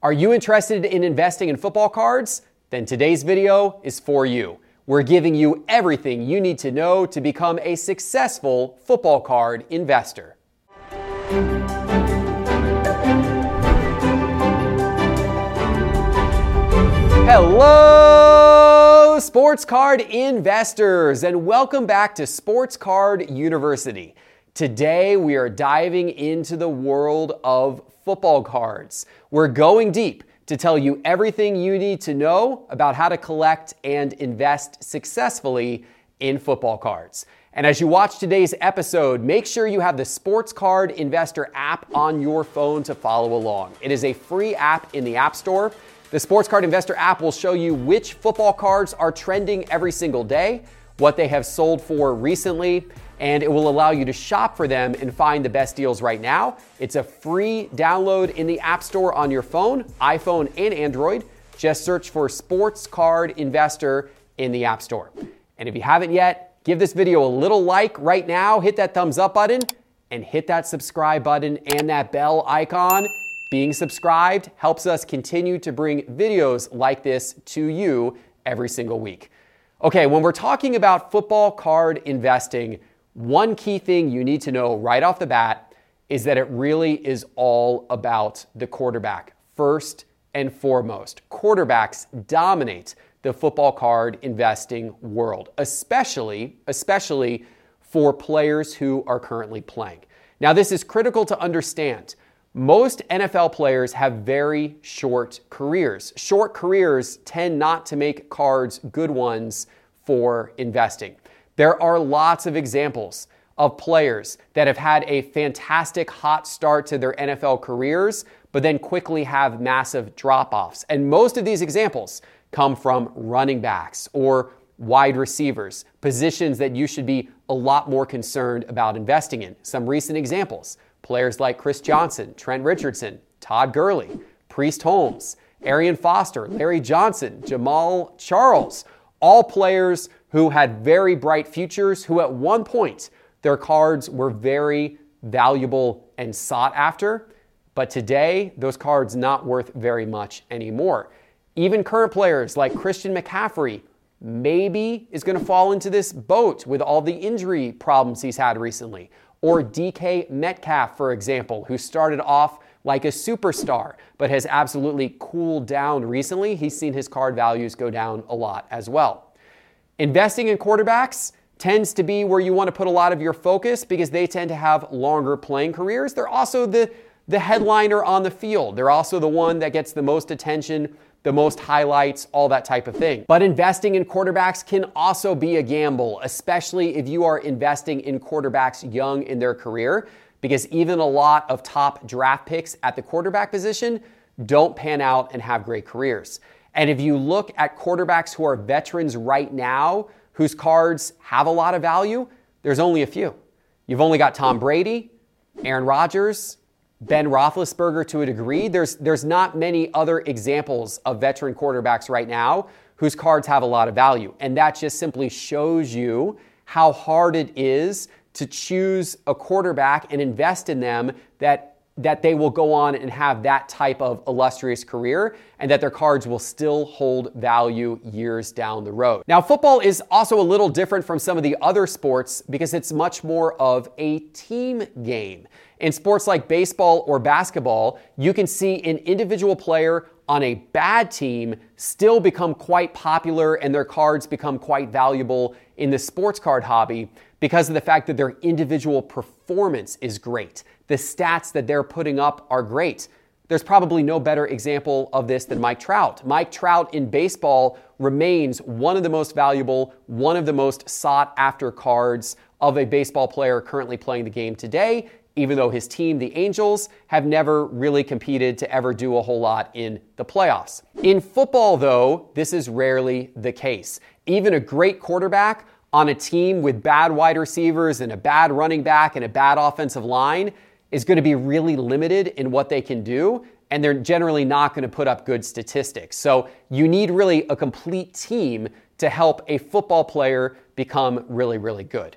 Are you interested in investing in football cards? Then today's video is for you. We're giving you everything you need to know to become a successful football card investor. Hello, sports card investors, and welcome back to Sports Card University. Today, we are diving into the world of football cards. We're going deep to tell you everything you need to know about how to collect and invest successfully in football cards. And as you watch today's episode, make sure you have the Sports Card Investor app on your phone to follow along. It is a free app in the App Store. The Sports Card Investor app will show you which football cards are trending every single day, what they have sold for recently, and it will allow you to shop for them and find the best deals right now. It's a free download in the App Store on your phone, iPhone, and Android. Just search for Sports Card Investor in the App Store. And if you haven't yet, give this video a little like right now, hit that thumbs up button, and hit that subscribe button and that bell icon. Being subscribed helps us continue to bring videos like this to you every single week. Okay, when we're talking about football card investing, one key thing you need to know right off the bat is that it really is all about the quarterback, first and foremost. Quarterbacks dominate the football card investing world, especially, especially for players who are currently playing. Now, this is critical to understand. Most NFL players have very short careers. Short careers tend not to make cards good ones for investing. There are lots of examples of players that have had a fantastic hot start to their NFL careers, but then quickly have massive drop offs. And most of these examples come from running backs or wide receivers, positions that you should be a lot more concerned about investing in. Some recent examples players like Chris Johnson, Trent Richardson, Todd Gurley, Priest Holmes, Arian Foster, Larry Johnson, Jamaal Charles, all players who had very bright futures, who at one point their cards were very valuable and sought after. But today, those cards not worth very much anymore. Even current players like Christian McCaffrey maybe is going to fall into this boat with all the injury problems he's had recently. Or DK Metcalf, for example, who started off like a superstar, but has absolutely cooled down recently. He's seen his card values go down a lot as well. Investing in quarterbacks tends to be where you want to put a lot of your focus because they tend to have longer playing careers. They're also the, the headliner on the field. They're also the one that gets the most attention, the most highlights, all that type of thing. But investing in quarterbacks can also be a gamble, especially if you are investing in quarterbacks young in their career, because even a lot of top draft picks at the quarterback position don't pan out and have great careers. And if you look at quarterbacks who are veterans right now, whose cards have a lot of value, there's only a few. You've only got Tom Brady, Aaron Rodgers, Ben Roethlisberger to a degree. There's, there's not many other examples of veteran quarterbacks right now whose cards have a lot of value. And that just simply shows you how hard it is to choose a quarterback and invest in them that that they will go on and have that type of illustrious career and that their cards will still hold value years down the road. Now, football is also a little different from some of the other sports because it's much more of a team game. In sports like baseball or basketball, you can see an individual player on a bad team still become quite popular and their cards become quite valuable in the sports card hobby because of the fact that their individual performance is great. The stats that they're putting up are great. There's probably no better example of this than Mike Trout. Mike Trout in baseball remains one of the most valuable, one of the most sought after cards of a baseball player currently playing the game today, even though his team, the Angels, have never really competed to ever do a whole lot in the playoffs. In football, though, this is rarely the case. Even a great quarterback on a team with bad wide receivers and a bad running back and a bad offensive line is going to be really limited in what they can do, and they're generally not going to put up good statistics. So you need really a complete team to help a football player become really, really good.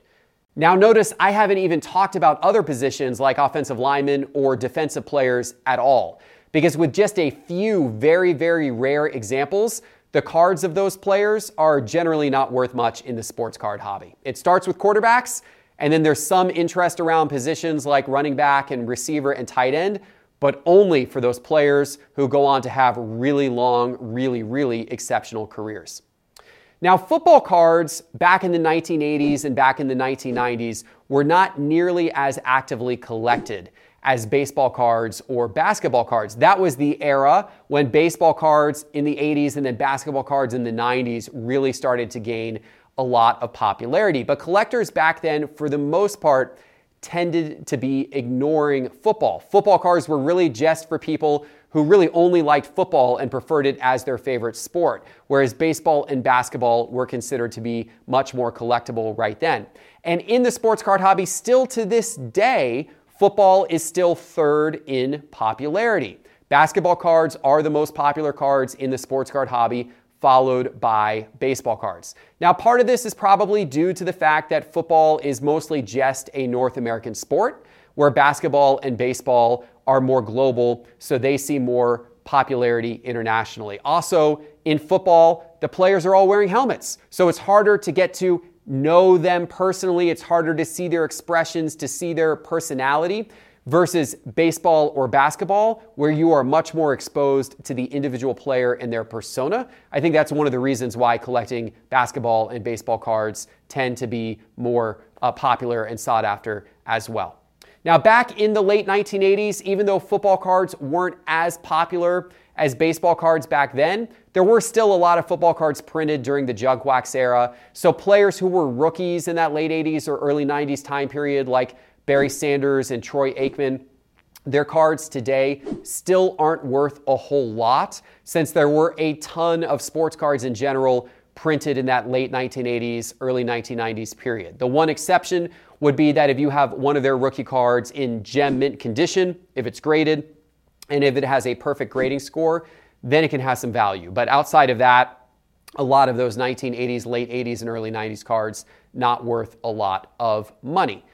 Now, notice I haven't even talked about other positions like offensive linemen or defensive players at all. Because with just a few very, very rare examples, the cards of those players are generally not worth much in the sports card hobby. It starts with quarterbacks, and then there's some interest around positions like running back and receiver and tight end, but only for those players who go on to have really long, really, really exceptional careers. Now, football cards back in the 1980s and back in the 1990s were not nearly as actively collected as baseball cards or basketball cards. That was the era when baseball cards in the 80s and then basketball cards in the 90s really started to gain a lot of popularity. But collectors back then, for the most part, tended to be ignoring football. Football cards were really just for people who really only liked football and preferred it as their favorite sport, whereas baseball and basketball were considered to be much more collectible right then. And in the sports card hobby, still to this day, football is still third in popularity. Basketball cards are the most popular cards in the sports card hobby, followed by baseball cards. Now, part of this is probably due to the fact that football is mostly just a North American sport, where basketball and baseball are more global, so they see more popularity internationally. Also, in football, the players are all wearing helmets, so it's harder to get to know them personally. It's harder to see their expressions, to see their personality versus baseball or basketball, where you are much more exposed to the individual player and their persona. I think that's one of the reasons why collecting basketball and baseball cards tend to be more uh, popular and sought after as well. Now, back in the late 1980s, even though football cards weren't as popular as baseball cards back then, there were still a lot of football cards printed during the junk wax era. So players who were rookies in that late 80s or early 90s time period, like Barry Sanders and Troy Aikman, their cards today still aren't worth a whole lot since there were a ton of sports cards in general printed in that late 1980s, early 1990s period. The one exception would be that if you have one of their rookie cards in gem mint condition, if it's graded, and if it has a perfect grading score, then it can have some value. But outside of that, a lot of those 1980s, late 80s, and early 90s cards not worth a lot of money.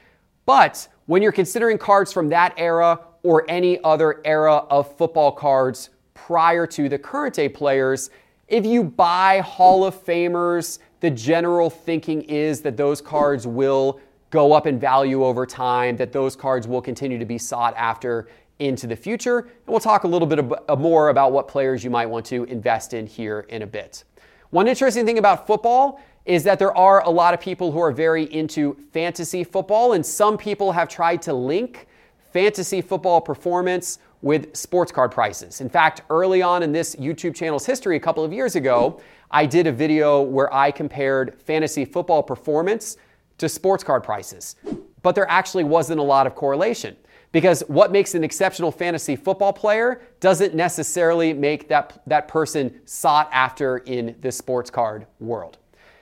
But when you're considering cards from that era or any other era of football cards prior to the current day players, if you buy Hall of Famers, the general thinking is that those cards will go up in value over time, that those cards will continue to be sought after into the future. And we'll talk a little bit uh, more about what players you might want to invest in here in a bit. One interesting thing about football is that there are a lot of people who are very into fantasy football, and some people have tried to link fantasy football performance with sports card prices. In fact, early on in this YouTube channel's history, a couple of years ago, I did a video where I compared fantasy football performance to sports card prices. But there actually wasn't a lot of correlation. Because what makes an exceptional fantasy football player doesn't necessarily make that, that person sought after in the sports card world.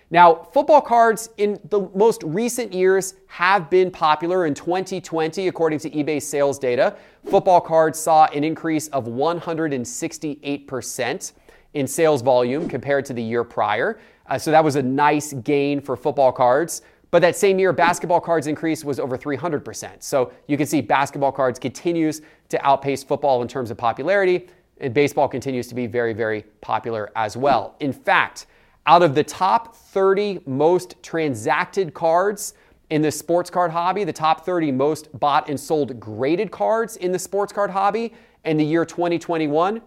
Now, football cards in the most recent years have been popular. In 2020, according to eBay sales data, football cards saw an increase of 168% in sales volume compared to the year prior. Uh, so that was a nice gain for football cards. But that same year, basketball cards increase was over 300%. So you can see basketball cards continues to outpace football in terms of popularity, and baseball continues to be very, very popular as well. In fact, out of the top 30 most transacted cards in the sports card hobby, the top 30 most bought and sold graded cards in the sports card hobby in the year 2021,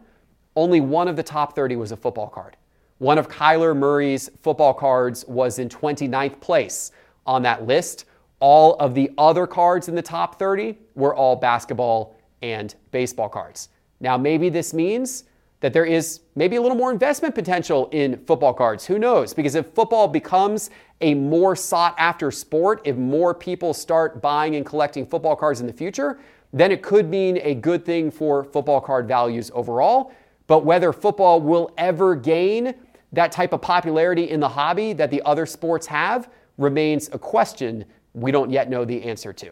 only one of the top 30 was a football card. One of Kyler Murray's football cards was in 29th place on that list. All of the other cards in the top 30 were all basketball and baseball cards. Now, maybe this means that there is maybe a little more investment potential in football cards. Who knows? Because if football becomes a more sought after sport, if more people start buying and collecting football cards in the future, then it could mean a good thing for football card values overall. But whether football will ever gain that type of popularity in the hobby that the other sports have, remains a question we don't yet know the answer to.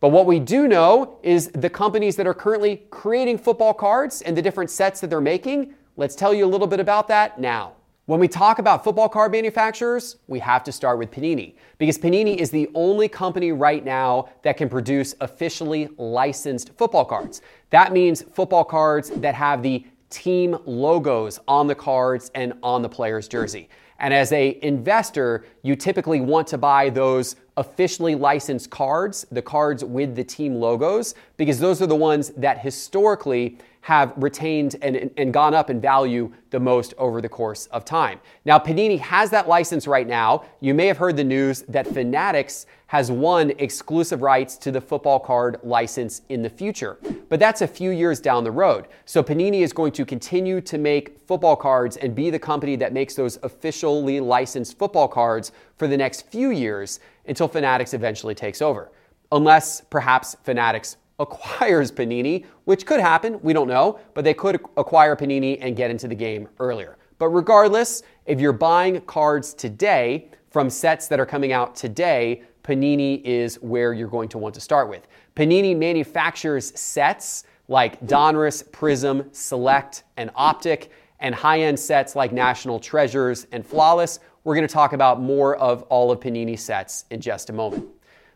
But what we do know is the companies that are currently creating football cards and the different sets that they're making. Let's tell you a little bit about that now. When we talk about football card manufacturers, we have to start with Panini because Panini is the only company right now that can produce officially licensed football cards. That means football cards that have the team logos on the cards and on the player's jersey. And as a investor, you typically want to buy those officially licensed cards, the cards with the team logos, because those are the ones that historically have retained and, and gone up in value the most over the course of time. Now, Panini has that license right now. You may have heard the news that Fanatics has won exclusive rights to the football card license in the future. But that's a few years down the road. So Panini is going to continue to make football cards and be the company that makes those officially licensed football cards for the next few years until Fanatics eventually takes over. Unless perhaps Fanatics acquires Panini, which could happen, we don't know, but they could acquire Panini and get into the game earlier. But regardless, if you're buying cards today from sets that are coming out today, Panini is where you're going to want to start with. Panini manufactures sets like Donruss, Prizm, Select, and Optic, and high end sets like National Treasures and Flawless. We're going to talk about more of all of Panini sets in just a moment.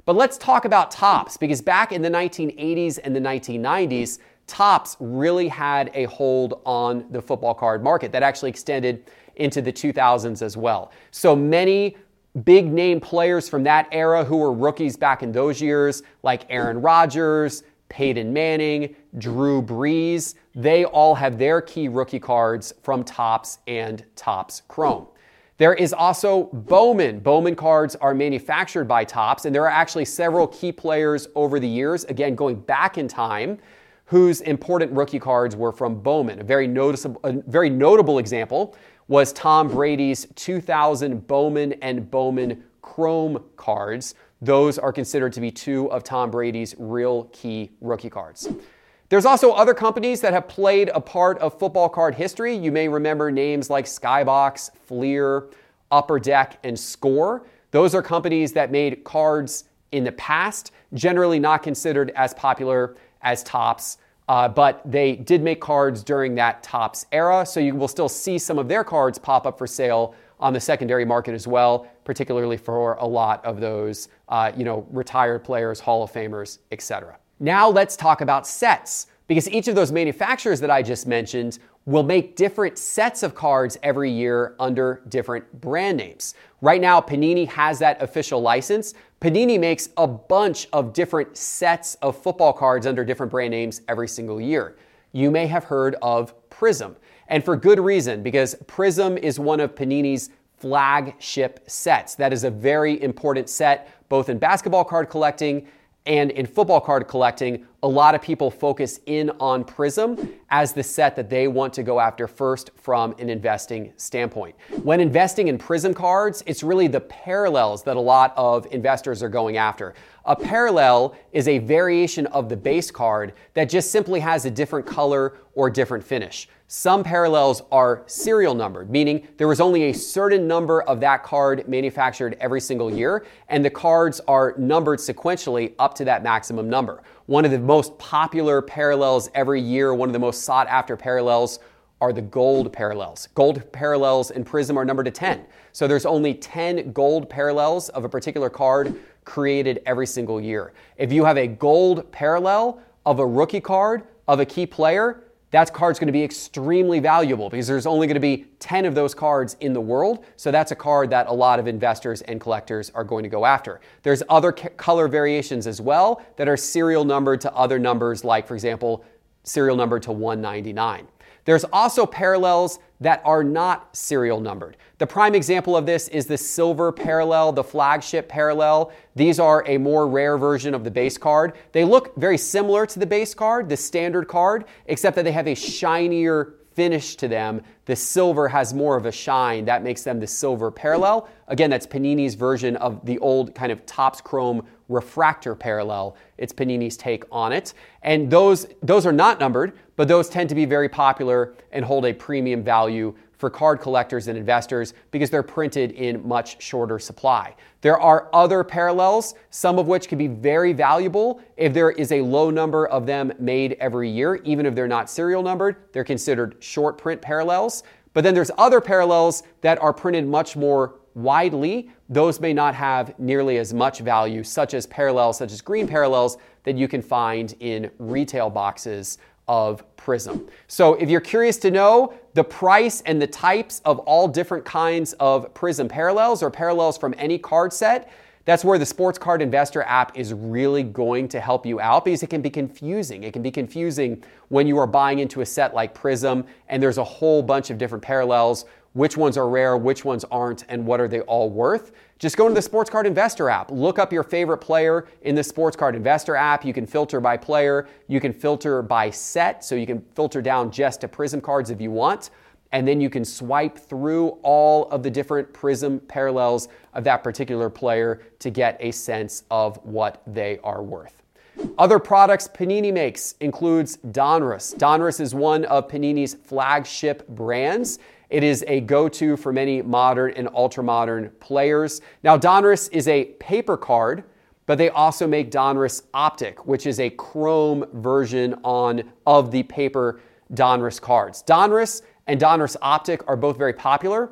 But let's talk about Topps because back in the 1980s and the 1990s, Topps really had a hold on the football card market that actually extended into the 2000s as well. So many big name players from that era who were rookies back in those years, like Aaron Rodgers, Peyton Manning, Drew Brees, they all have their key rookie cards from Topps and Topps Chrome. There is also Bowman. Bowman cards are manufactured by Topps, and there are actually several key players over the years, again, going back in time, whose important rookie cards were from Bowman. A very noticeable, a very notable example was Tom Brady's 2000 Bowman and Bowman Chrome cards. Those are considered to be two of Tom Brady's real key rookie cards. There's also other companies that have played a part of football card history. You may remember names like Skybox, Fleer, Upper Deck, and Score. Those are companies that made cards in the past, generally not considered as popular as Topps, uh, but they did make cards during that Topps era. So you will still see some of their cards pop up for sale on the secondary market as well, particularly for a lot of those, uh, you know, retired players, Hall of Famers, etc. Now let's talk about sets, because each of those manufacturers that I just mentioned will make different sets of cards every year under different brand names. Right now, Panini has that official license. Panini makes a bunch of different sets of football cards under different brand names every single year. You may have heard of Prizm, and for good reason, because Prizm is one of Panini's flagship sets. That is a very important set, both in basketball card collecting and in football card collecting, a lot of people focus in on Prizm as the set that they want to go after first from an investing standpoint. When investing in Prizm cards, it's really the parallels that a lot of investors are going after. A parallel is a variation of the base card that just simply has a different color or different finish. Some parallels are serial numbered, meaning there was only a certain number of that card manufactured every single year, and the cards are numbered sequentially up to that maximum number. One of the most popular parallels every year, one of the most sought after parallels are the gold parallels. Gold parallels in Prizm are numbered to 10. So there's only 10 gold parallels of a particular card created every single year. If you have a gold parallel of a rookie card of a key player, that card's going to be extremely valuable because there's only going to be 10 of those cards in the world. So that's a card that a lot of investors and collectors are going to go after. There's other color variations as well that are serial numbered to other numbers, like, for example, serial number to 199. There's also parallels that are not serial numbered. The prime example of this is the silver parallel, the flagship parallel. These are a more rare version of the base card. They look very similar to the base card, the standard card, except that they have a shinier finish to them. The silver has more of a shine. That makes them the silver parallel. Again, that's Panini's version of the old kind of Topps Chrome refractor parallel. It's Panini's take on it. And those, those are not numbered, but those tend to be very popular and hold a premium value for card collectors and investors because they're printed in much shorter supply. There are other parallels, some of which can be very valuable if there is a low number of them made every year, even if they're not serial numbered. They're considered short print parallels. But then there's other parallels that are printed much more widely. Those may not have nearly as much value, such as parallels, such as green parallels that you can find in retail boxes of Prizm. So if you're curious to know the price and the types of all different kinds of Prizm parallels or parallels from any card set, that's where the Sports Card Investor app is really going to help you out because it can be confusing. It can be confusing when you are buying into a set like Prizm and there's a whole bunch of different parallels which ones are rare, which ones aren't, and what are they all worth. Just go into the Sports Card Investor app. Look up your favorite player in the Sports Card Investor app. You can filter by player, you can filter by set, so you can filter down just to Prizm cards if you want. And then you can swipe through all of the different Prizm parallels of that particular player to get a sense of what they are worth. Other products Panini makes includes Donruss. Donruss is one of Panini's flagship brands. It is a go to for many modern and ultra modern players. Now, Donruss is a paper card, but they also make Donruss Optic, which is a chrome version on of the paper Donruss cards. Donruss and Donruss Optic are both very popular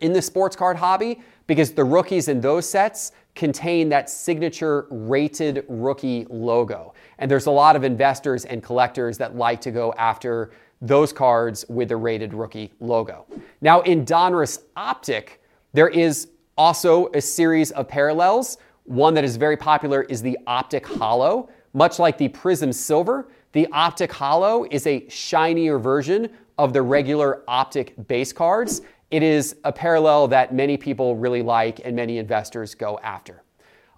in the sports card hobby because the rookies in those sets contain that signature rated rookie logo. And there's a lot of investors and collectors that like to go after those cards with the rated rookie logo. Now, in Donruss Optic, there is also a series of parallels. One that is very popular is the Optic Holo. Much like the Prizm Silver, the Optic Holo is a shinier version of the regular Optic base cards. It is a parallel that many people really like and many investors go after.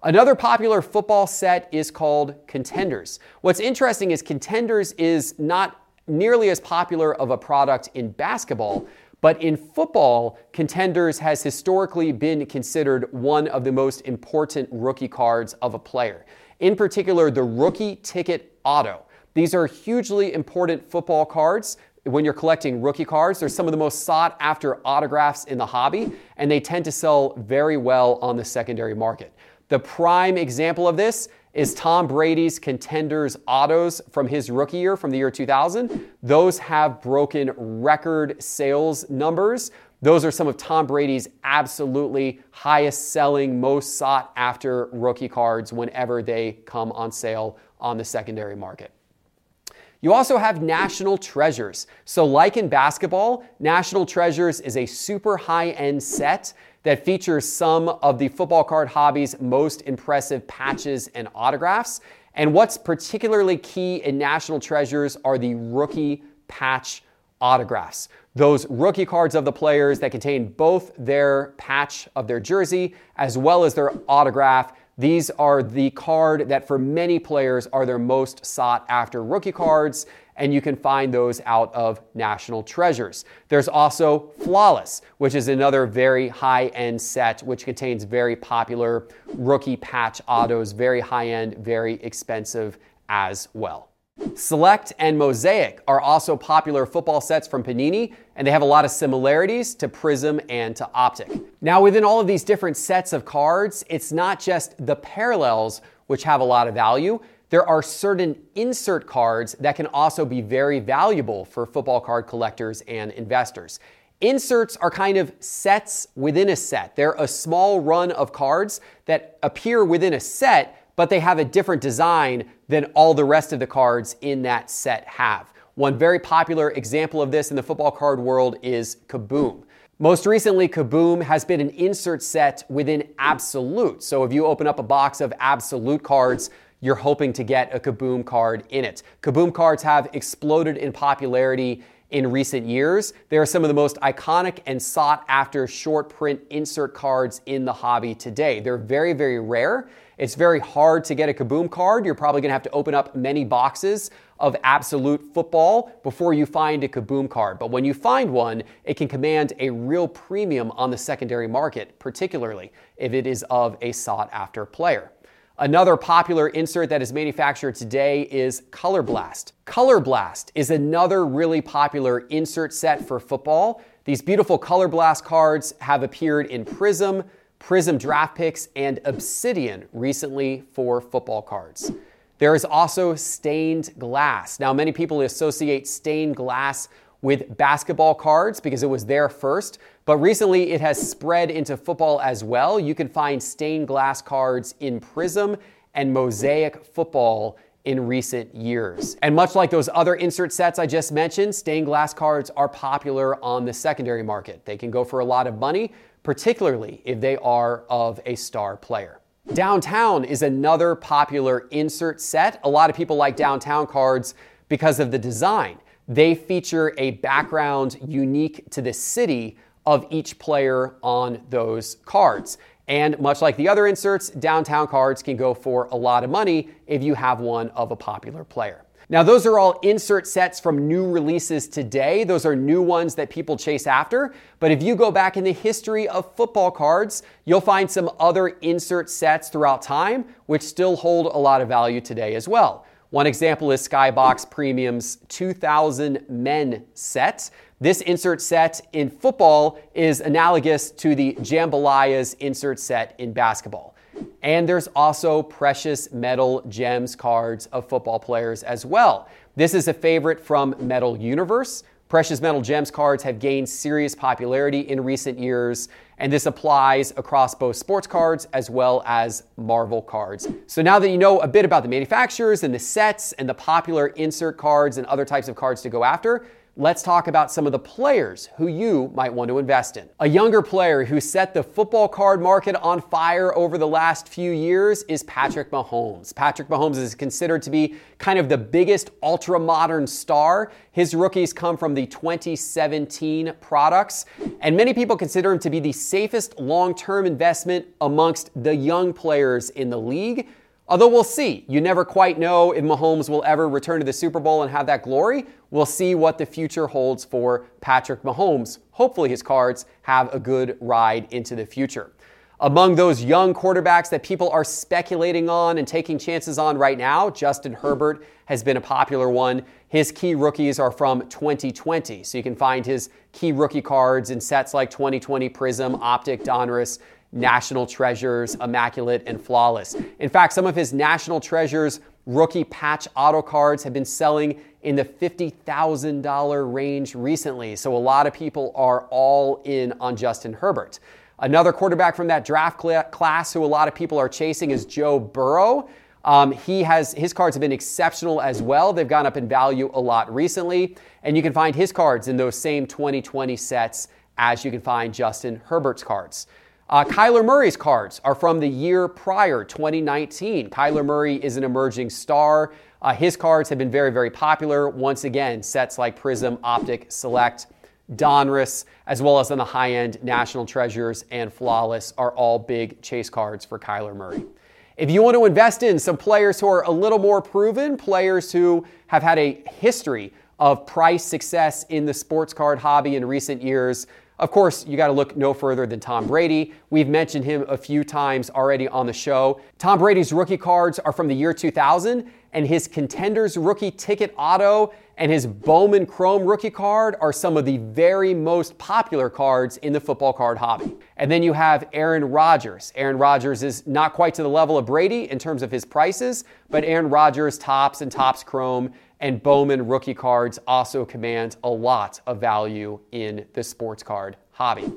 Another popular football set is called Contenders. What's interesting is Contenders is not nearly as popular of a product in basketball, but in football, Contenders has historically been considered one of the most important rookie cards of a player. In particular, the rookie ticket auto. These are hugely important football cards when you're collecting rookie cards. They're some of the most sought after autographs in the hobby, and they tend to sell very well on the secondary market. The prime example of this is Tom Brady's contenders autos from his rookie year from the year 2000. Those have broken record sales numbers. Those are some of Tom Brady's absolutely highest selling, most sought after rookie cards whenever they come on sale on the secondary market. You also have national treasures. So, like in basketball, national treasures is a super high end set that features some of the football card hobby's most impressive patches and autographs. And what's particularly key in National Treasures are the rookie patch autographs. Those rookie cards of the players that contain both their patch of their jersey as well as their autograph these are the card that for many players are their most sought after rookie cards, and you can find those out of National Treasures. There's also Flawless, which is another very high end set, which contains very popular rookie patch autos, very high end, very expensive as well. Select and Mosaic are also popular football sets from Panini, and they have a lot of similarities to Prizm and to Optic. Now, within all of these different sets of cards, it's not just the parallels which have a lot of value. There are certain insert cards that can also be very valuable for football card collectors and investors. Inserts are kind of sets within a set. They're a small run of cards that appear within a set but they have a different design than all the rest of the cards in that set have. One very popular example of this in the football card world is Kaboom. Most recently, Kaboom has been an insert set within Absolute. So if you open up a box of Absolute cards, you're hoping to get a Kaboom card in it. Kaboom cards have exploded in popularity in recent years. They are some of the most iconic and sought after short print insert cards in the hobby today. They're very, very rare it's very hard to get a Kaboom card. You're probably going to have to open up many boxes of absolute football before you find a Kaboom card. But when you find one, it can command a real premium on the secondary market, particularly if it is of a sought after player. Another popular insert that is manufactured today is Color Blast. Color Blast is another really popular insert set for football. These beautiful Color Blast cards have appeared in Prizm, Prizm Draft Picks, and Obsidian recently for football cards. There is also stained glass. Now, many people associate stained glass with basketball cards because it was there first, but recently it has spread into football as well. You can find stained glass cards in Prizm and Mosaic football in recent years. And much like those other insert sets I just mentioned, stained glass cards are popular on the secondary market. They can go for a lot of money, particularly if they are of a star player. Downtown is another popular insert set. A lot of people like downtown cards because of the design. They feature a background unique to the city of each player on those cards. And much like the other inserts, downtown cards can go for a lot of money if you have one of a popular player. Now, those are all insert sets from new releases today. Those are new ones that people chase after. But if you go back in the history of football cards, you'll find some other insert sets throughout time, which still hold a lot of value today as well. One example is Skybox Premium's 2000 Men set. This insert set in football is analogous to the Jambalaya's insert set in basketball. And there's also precious metal gems cards of football players as well. This is a favorite from Metal Universe. Precious metal gems cards have gained serious popularity in recent years, and this applies across both sports cards as well as Marvel cards. So now that you know a bit about the manufacturers and the sets and the popular insert cards and other types of cards to go after, let's talk about some of the players who you might want to invest in. A younger player who set the football card market on fire over the last few years is Patrick Mahomes. Patrick Mahomes is considered to be kind of the biggest ultra modern star. His rookies come from the 2017 products, and many people consider him to be the safest long term investment amongst the young players in the league. Although we'll see. You never quite know if Mahomes will ever return to the Super Bowl and have that glory. We'll see what the future holds for Patrick Mahomes. Hopefully, his cards have a good ride into the future. Among those young quarterbacks that people are speculating on and taking chances on right now, Justin Herbert has been a popular one. His key rookies are from 2020, so you can find his key rookie cards in sets like 2020 Prizm, Optic, Donruss, National Treasures, Immaculate, and Flawless. In fact, some of his National Treasures rookie patch auto cards have been selling in the $50,000 range recently. So a lot of people are all in on Justin Herbert. Another quarterback from that draft class who a lot of people are chasing is Joe Burrow. Um, he has his cards have been exceptional as well. They've gone up in value a lot recently, and you can find his cards in those same 2020 sets as you can find Justin Herbert's cards. Uh, Kyler Murray's cards are from the year prior, 2019. Kyler Murray is an emerging star. Uh, his cards have been very, very popular. Once again, sets like Prizm, Optic, Select, Donruss, as well as on the high end, National Treasures and Flawless are all big chase cards for Kyler Murray. If you want to invest in some players who are a little more proven, players who have had a history of price success in the sports card hobby in recent years, of course, you got to look no further than Tom Brady. We've mentioned him a few times already on the show. Tom Brady's rookie cards are from the year 2000, and his Contenders rookie ticket auto and his Bowman Chrome rookie card are some of the very most popular cards in the football card hobby. And then you have Aaron Rodgers. Aaron Rodgers is not quite to the level of Brady in terms of his prices, but Aaron Rodgers Topps and Topps Chrome and Bowman rookie cards also command a lot of value in the sports card hobby.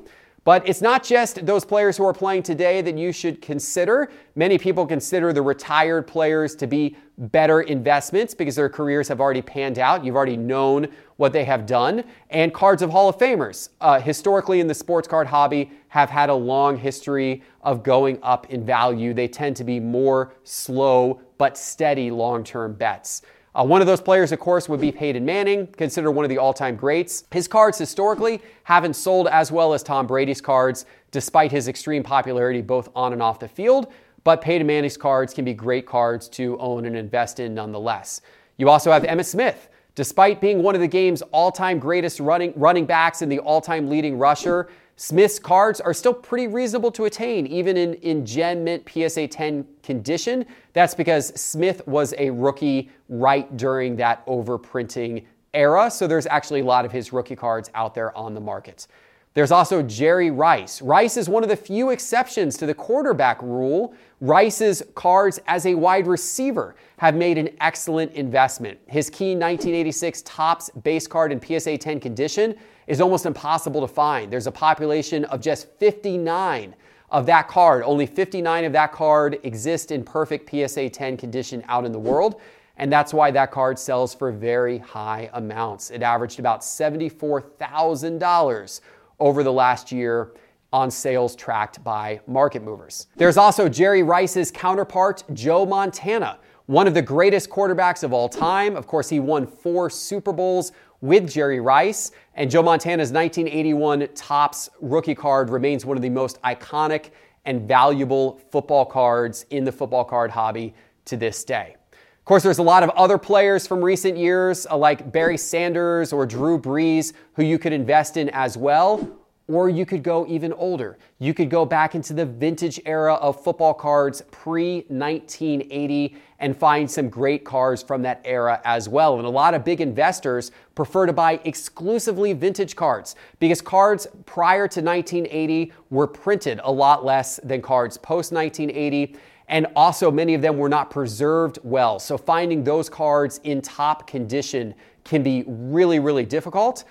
But it's not just those players who are playing today that you should consider. Many people consider the retired players to be better investments because their careers have already panned out. You've already known what they have done. And cards of Hall of Famers, uh, historically in the sports card hobby, have had a long history of going up in value. They tend to be more slow but steady long term bets. Uh, one of those players, of course, would be Peyton Manning, considered one of the all time greats. His cards historically haven't sold as well as Tom Brady's cards, despite his extreme popularity both on and off the field. But Peyton Manning's cards can be great cards to own and invest in nonetheless. You also have Emmitt Smith. Despite being one of the game's all time greatest running, running backs and the all time leading rusher, Smith's cards are still pretty reasonable to attain, even in, in Gem Mint PSA 10 condition. That's because Smith was a rookie right during that overprinting era, so there's actually a lot of his rookie cards out there on the market. There's also Jerry Rice. Rice is one of the few exceptions to the quarterback rule. Rice's cards as a wide receiver have made an excellent investment. His key 1986 Topps base card in PSA 10 condition is almost impossible to find. There's a population of just 59 of that card. Only 59 of that card exist in perfect PSA 10 condition out in the world. And that's why that card sells for very high amounts. It averaged about $74,000 over the last year on sales tracked by market movers. There's also Jerry Rice's counterpart, Joe Montana, one of the greatest quarterbacks of all time. Of course, he won four Super Bowls with Jerry Rice, and Joe Montana's 1981 Topps rookie card remains one of the most iconic and valuable football cards in the football card hobby to this day. Of course, there's a lot of other players from recent years, uh, like Barry Sanders or Drew Brees, who you could invest in as well. Or you could go even older. You could go back into the vintage era of football cards pre 1980 and find some great cards from that era as well. And a lot of big investors prefer to buy exclusively vintage cards because cards prior to 1980 were printed a lot less than cards post 1980 and also many of them were not preserved well. So finding those cards in top condition can be really, really difficult.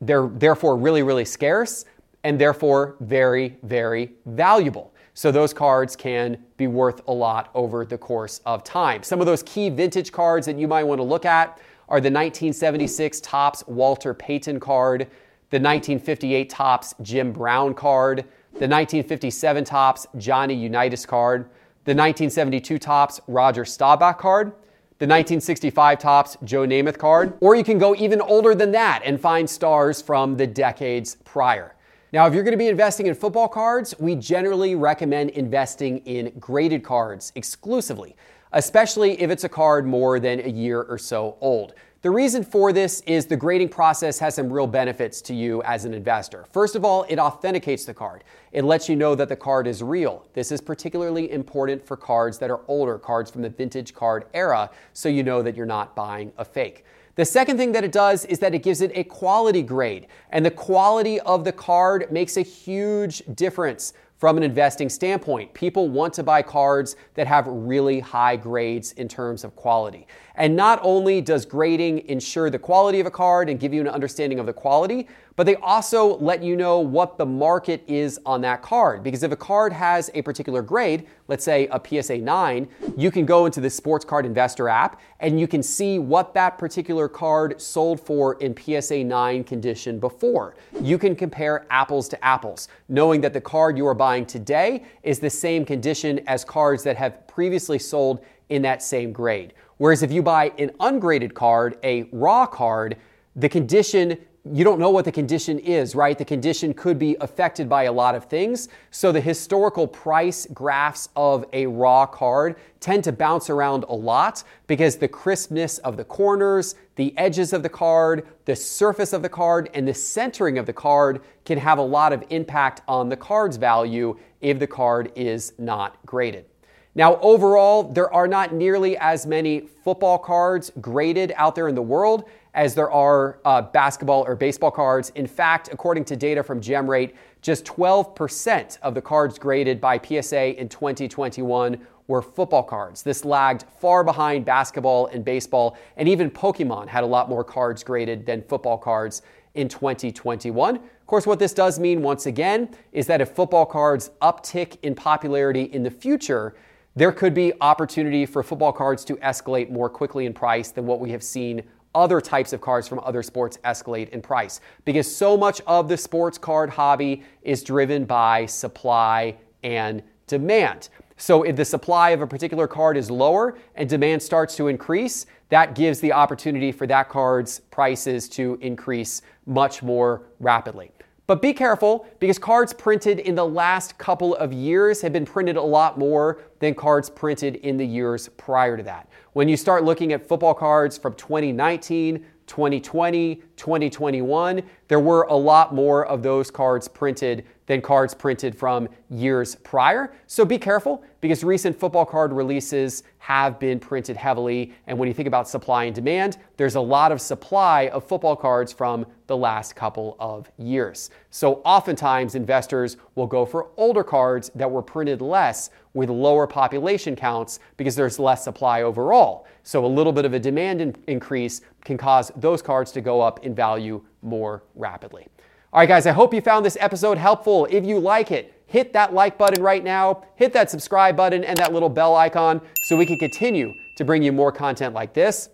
They're therefore really, really scarce and therefore very, very valuable. So those cards can be worth a lot over the course of time. Some of those key vintage cards that you might want to look at are the 1976 Topps Walter Payton card, the 1958 Topps Jim Brown card, the 1957 Topps Johnny Unitas card, the 1972 Topps Roger Staubach card, the 1965 Topps Joe Namath card, or you can go even older than that and find stars from the decades prior. Now, if you're going to be investing in football cards, we generally recommend investing in graded cards exclusively, especially if it's a card more than a year or so old. The reason for this is the grading process has some real benefits to you as an investor. First of all, it authenticates the card. It lets you know that the card is real. This is particularly important for cards that are older, cards from the vintage card era, so you know that you're not buying a fake. The second thing that it does is that it gives it a quality grade, and the quality of the card makes a huge difference from an investing standpoint. People want to buy cards that have really high grades in terms of quality. And not only does grading ensure the quality of a card and give you an understanding of the quality, but they also let you know what the market is on that card. Because if a card has a particular grade, let's say a PSA 9, you can go into the Sports Card Investor app and you can see what that particular card sold for in PSA 9 condition before. You can compare apples to apples, knowing that the card you are buying today is the same condition as cards that have previously sold in that same grade. Whereas if you buy an ungraded card, a raw card, the condition you don't know what the condition is, right? The condition could be affected by a lot of things. So the historical price graphs of a raw card tend to bounce around a lot because the crispness of the corners, the edges of the card, the surface of the card, and the centering of the card can have a lot of impact on the card's value if the card is not graded. Now, overall, there are not nearly as many football cards graded out there in the world as there are uh, basketball or baseball cards. In fact, according to data from GemRate, just 12% of the cards graded by PSA in 2021 were football cards. This lagged far behind basketball and baseball, and even Pokemon had a lot more cards graded than football cards in 2021. Of course, what this does mean, once again, is that if football cards uptick in popularity in the future, there could be opportunity for football cards to escalate more quickly in price than what we have seen other types of cards from other sports escalate in price because so much of the sports card hobby is driven by supply and demand. So if the supply of a particular card is lower and demand starts to increase, that gives the opportunity for that card's prices to increase much more rapidly. But be careful because cards printed in the last couple of years have been printed a lot more than cards printed in the years prior to that. When you start looking at football cards from 2019, 2020, 2021, there were a lot more of those cards printed than cards printed from years prior. So be careful because recent football card releases have been printed heavily. And when you think about supply and demand, there's a lot of supply of football cards from the last couple of years. So oftentimes investors will go for older cards that were printed less with lower population counts because there's less supply overall. So a little bit of a demand in- increase can cause those cards to go up in value more rapidly. All right, guys, I hope you found this episode helpful. If you like it, hit that like button right now, hit that subscribe button and that little bell icon so we can continue to bring you more content like this.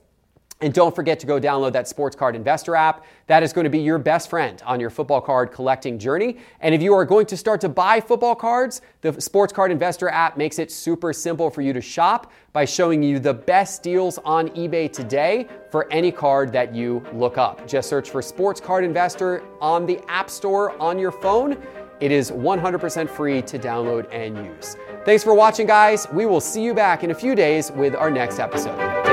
And don't forget to go download that Sports Card Investor app. That is going to be your best friend on your football card collecting journey. And if you are going to start to buy football cards, the Sports Card Investor app makes it super simple for you to shop by showing you the best deals on eBay today for any card that you look up. Just search for Sports Card Investor on the App Store on your phone. It is 100% free to download and use. Thanks for watching, guys. We will see you back in a few days with our next episode.